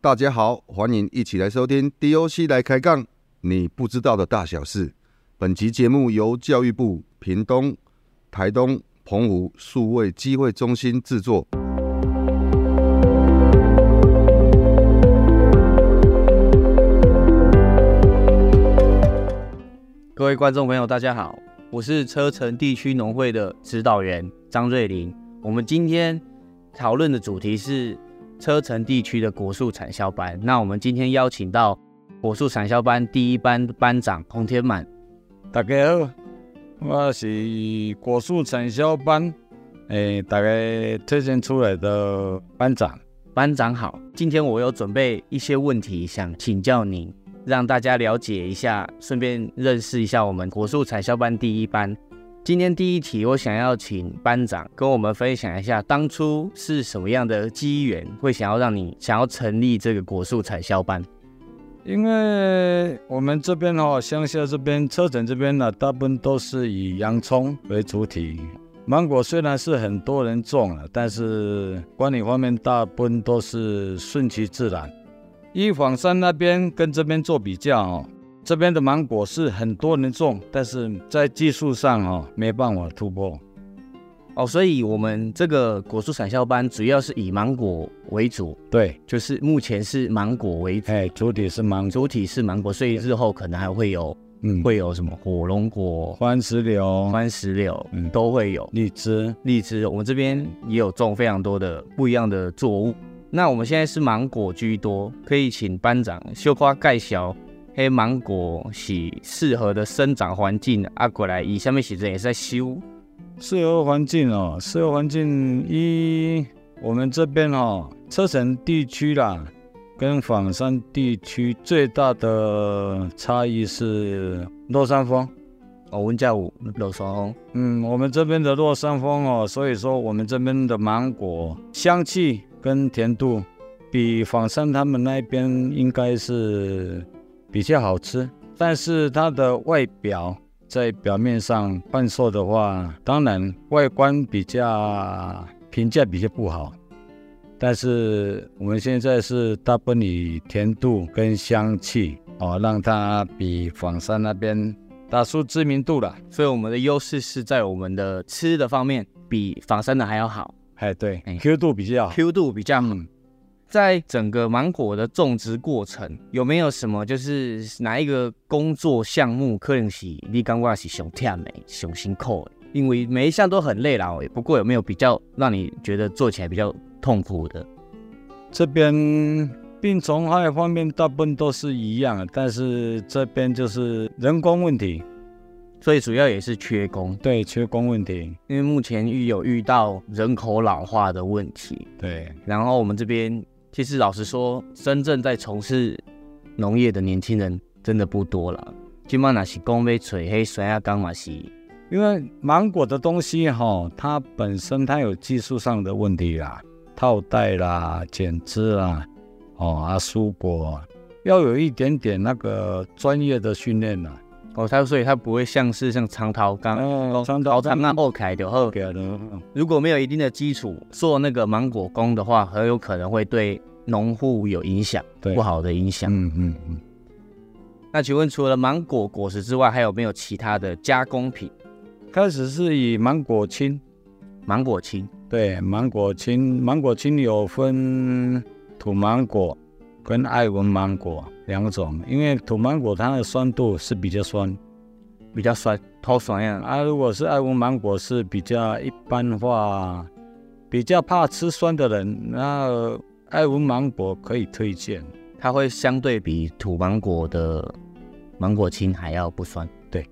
大家好，欢迎一起来收听 DOC 来开杠，你不知道的大小事。本集节目由教育部屏东、台东、澎湖数位机会中心制作。各位观众朋友，大家好，我是车城地区农会的指导员张瑞林。我们今天讨论的主题是车城地区的果树产销班。那我们今天邀请到果树产销班第一班班长洪天满。大家好，我是果树产销班诶，大概推荐出来的班长。班长好，今天我有准备一些问题想请教您。让大家了解一下，顺便认识一下我们果树产销班第一班。今天第一题，我想要请班长跟我们分享一下，当初是什么样的机缘，会想要让你想要成立这个果树产销班？因为我们这边哦，乡下这边车城这边呢，大部分都是以洋葱为主体。芒果虽然是很多人种了，但是管理方面大部分都是顺其自然。依仿山那边跟这边做比较，这边的芒果是很多人种，但是在技术上哦没办法突破。哦，所以我们这个果树产销班主要是以芒果为主，对，就是目前是芒果为主，哎，主体是芒，主体是芒果，所以日后可能还会有，嗯，会有什么火龙果、番石榴、番石榴，嗯，都会有。荔枝，荔枝，我们这边也有种非常多的不一样的作物。那我们现在是芒果居多，可以请班长秀花盖小黑芒果是适合的生长环境啊，过来以下面写着也是在修适合环境哦，适合环境一我们这边哦，车城地区啦，跟仿山地区最大的差异是落山风哦，温家五落山风，嗯，我们这边的落山风哦，所以说我们这边的芒果香气。跟甜度比仿山他们那边应该是比较好吃，但是它的外表在表面上贩售的话，当然外观比较评价比较不好。但是我们现在是大部分以甜度跟香气哦，让它比仿山那边打出知名度了。所以我们的优势是在我们的吃的方面，比仿山的还要好。哎，对，Q 度比较，Q 度比较，嗯，在整个芒果的种植过程，有没有什么就是哪一个工作项目可能是你刚刚是熊跳美、熊辛苦？因为每一项都很累啦。不过有没有比较让你觉得做起来比较痛苦的？这边病虫害方面大部分都是一样，但是这边就是人工问题。所以主要也是缺工，对，缺工问题。因为目前遇有遇到人口老化的问题，对。然后我们这边其实老实说，真正在从事农业的年轻人真的不多了。今嘛那是工被锤黑水啊，刚嘛是。因为芒果的东西哈，它本身它有技术上的问题啦，套袋啦、剪枝啦，哦啊蔬果，要有一点点那个专业的训练啦。哦，它所以它不会像是像长桃刚，长桃刚那二开的二开的，如果没有一定的基础做那个芒果工的话，很有可能会对农户有影响，不好的影响。嗯嗯嗯。那请问除了芒果果实之外，还有没有其他的加工品？开始是以芒果青，芒果青，对，芒果青，芒果青有分土芒果跟爱文芒果。两种，因为土芒果它的酸度是比较酸，比较酸，超酸呀。啊，如果是爱文芒果是比较一般化，比较怕吃酸的人，那爱文芒果可以推荐，它会相对比土芒果的芒果青还要不酸。对。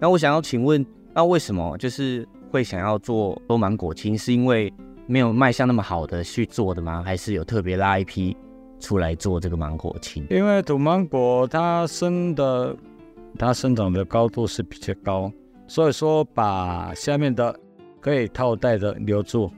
那我想要请问，那为什么就是会想要做多芒果青？是因为没有卖相那么好的去做的吗？还是有特别拉一批？出来做这个芒果青，因为土芒果它生的，它生长的高度是比较高，所以说把下面的可以套袋的留住，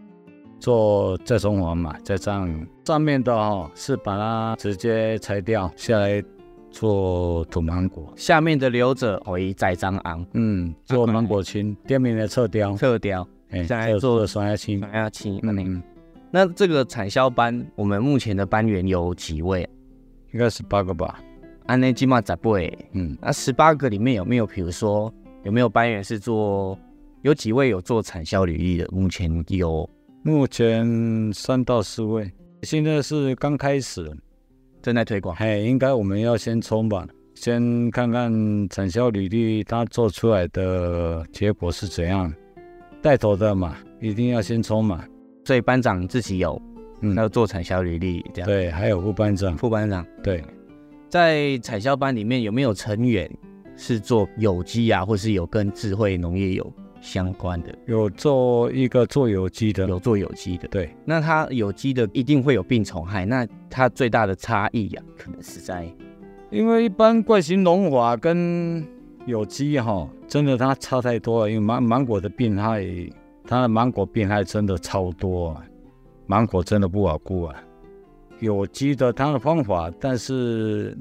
做再生环嘛，再这样上面的哦是把它直接拆掉下来做土芒果，下面的留着为栽赃昂，嗯，做芒果青，店面的侧雕，侧雕，哎，再做的酸芽青，酸芽青，嗯。那这个产销班，我们目前的班员有几位？应该十八个吧。安内基玛在不？哎，嗯，那十八个里面有没有，比如说有没有班员是做？有几位有做产销履历的？目前有，目前三到四位。现在是刚开始，正在推广。嘿，应该我们要先冲吧，先看看产销履历它做出来的结果是怎样。带头的嘛，一定要先冲嘛。所以班长自己有，嗯要做产销履历这样。，对，还有副班长，副班长对，在产销班里面有没有成员是做有机啊，或是有跟智慧农业有相关的？有做一个做有机的，有做有机的。对，那它有机的一定会有病虫害，那它最大的差异啊，可能是在因为一般怪形农法跟有机哈，真的它差太多了。因为芒芒果的病害，它的芒果病害真的超多啊，芒果真的不好顾啊。有机的它的方法，但是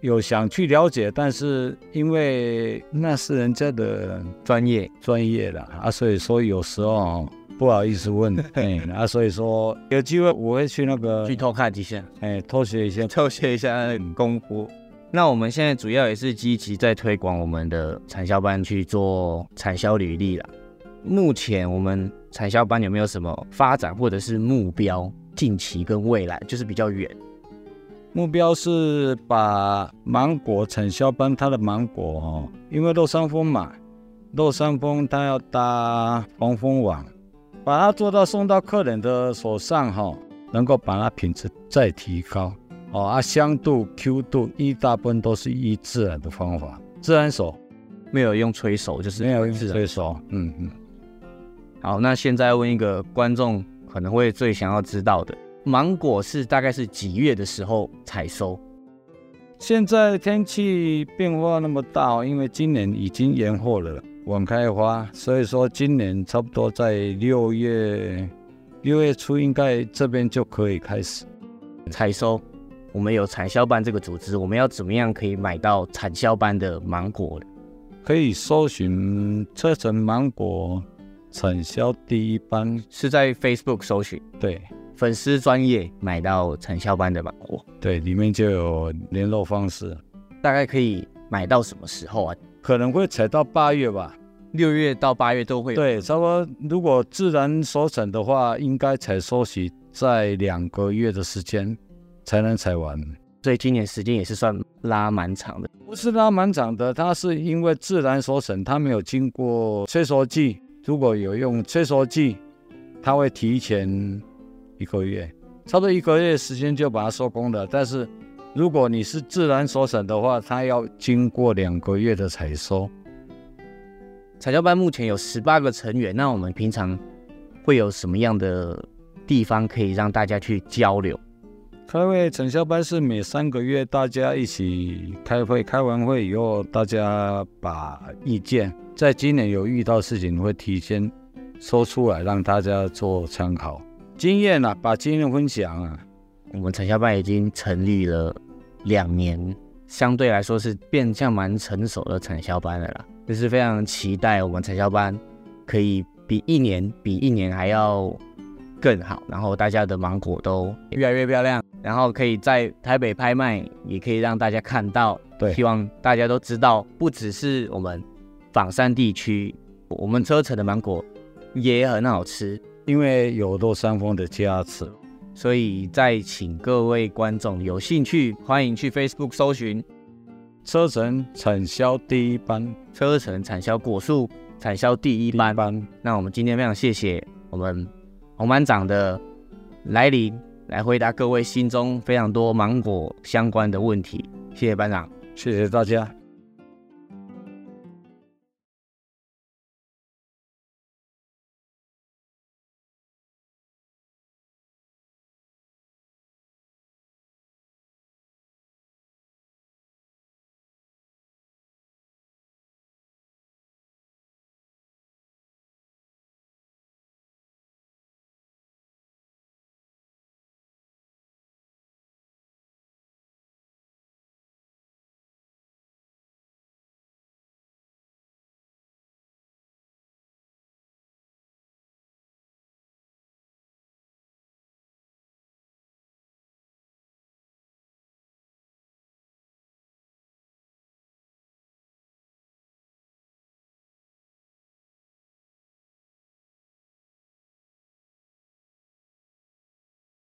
有想去了解，但是因为那是人家的专业。专业了啊，所以说有时候哦不好意思问，哎，啊，所以说有机会我会去那个去偷看一下，哎偷学一下。偷学一下那个功夫。那我们现在主要也是积极在推广我们的产销班去做产销履历啦。目前我们产销班有没有什么发展或者是目标？近期跟未来？就是比较远，目标是把芒果产销班它的芒果哦，因为落山风嘛，落山风它要搭防风网，把它做到送到客人的手上哈、能够把它品质再提高。哦，啊香度、Q 度一大部分都是依自然的方法，自然手没有用吹手，就是没有用自然手，嗯嗯，好，那现在问一个观众可能会最想要知道的，芒果是大概是几月的时候采收？现在天气变化那么大哦，因为今年已经延后了，晚开花，所以说今年差不多在六月六月初应该这边就可以开始。采收，我们有产销班这个组织，我们要怎么样可以买到产销班的芒果呢？可以搜寻车城芒果产销第一班，是在 Facebook 搜寻对粉丝专业买到产销班的芒果，对，里面就有联络方式，大概可以买到什么时候啊？可能会采到八月吧。六月到八月都会有。对，差不多。如果自然收成的话，应该采收期在两个月的时间才能采完。所以今年时间也是算拉蛮长的。不是拉蛮长的，它是因为自然收成，它没有经过催熟剂。如果有用催熟剂，它会提前一个月，差不多一个月时间就把它收工了。但是如果你是自然收成的话，它要经过两个月的采收。产销班目前有十八个成员，那我们平常会有什么样的地方可以让大家去交流？开会产销班是每三个月大家一起开会，开完会以后大家把意见，在今年有遇到事情会提前说出来，让大家做参考。经验啊，把经验分享啊。我们产销班已经成立了两年，相对来说是变相蛮成熟的产销班了啦。就是非常期待我们产销班可以比一年比一年还要更好，然后大家的芒果都越来越漂亮，然后可以在台北拍卖，也可以让大家看到。对希望大家都知道，不只是我们仿山地区，我们车城的芒果也很好吃。因为有落山风的加持，所以再请各位观众有兴趣，欢迎去 Facebook 搜寻车城产销第一班车城产销果树产销第一班。班，那我们今天非常谢谢我们红班长的来临，来回答各位心中非常多芒果相关的问题。谢谢班长。谢谢大家。